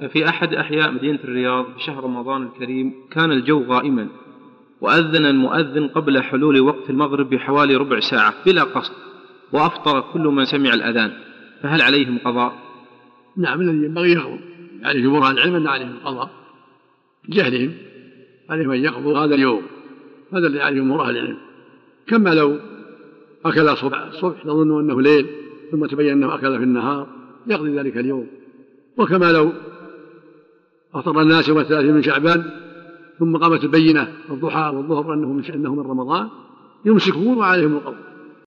في أحد أحياء مدينة الرياض في شهر رمضان الكريم كان الجو غائما وأذن المؤذن قبل حلول وقت المغرب بحوالي ربع ساعة بلا قصد وأفطر كل من سمع الأذان فهل عليهم قضاء؟ نعم الذي ينبغي يقضوا يعني جمهور العلم أن عليهم القضاء جهلهم عليهم أن يقضوا هذا اليوم هذا اللي عليه جمهور أهل العلم كما لو أكل الصبح الصبح نظن أنه ليل ثم تبين أنه أكل في النهار يقضي ذلك اليوم وكما لو أفطر الناس يوم الثلاثين من شعبان ثم قامت البينة الضحى والظهر أنه من رمضان يمسكون وعليهم القول.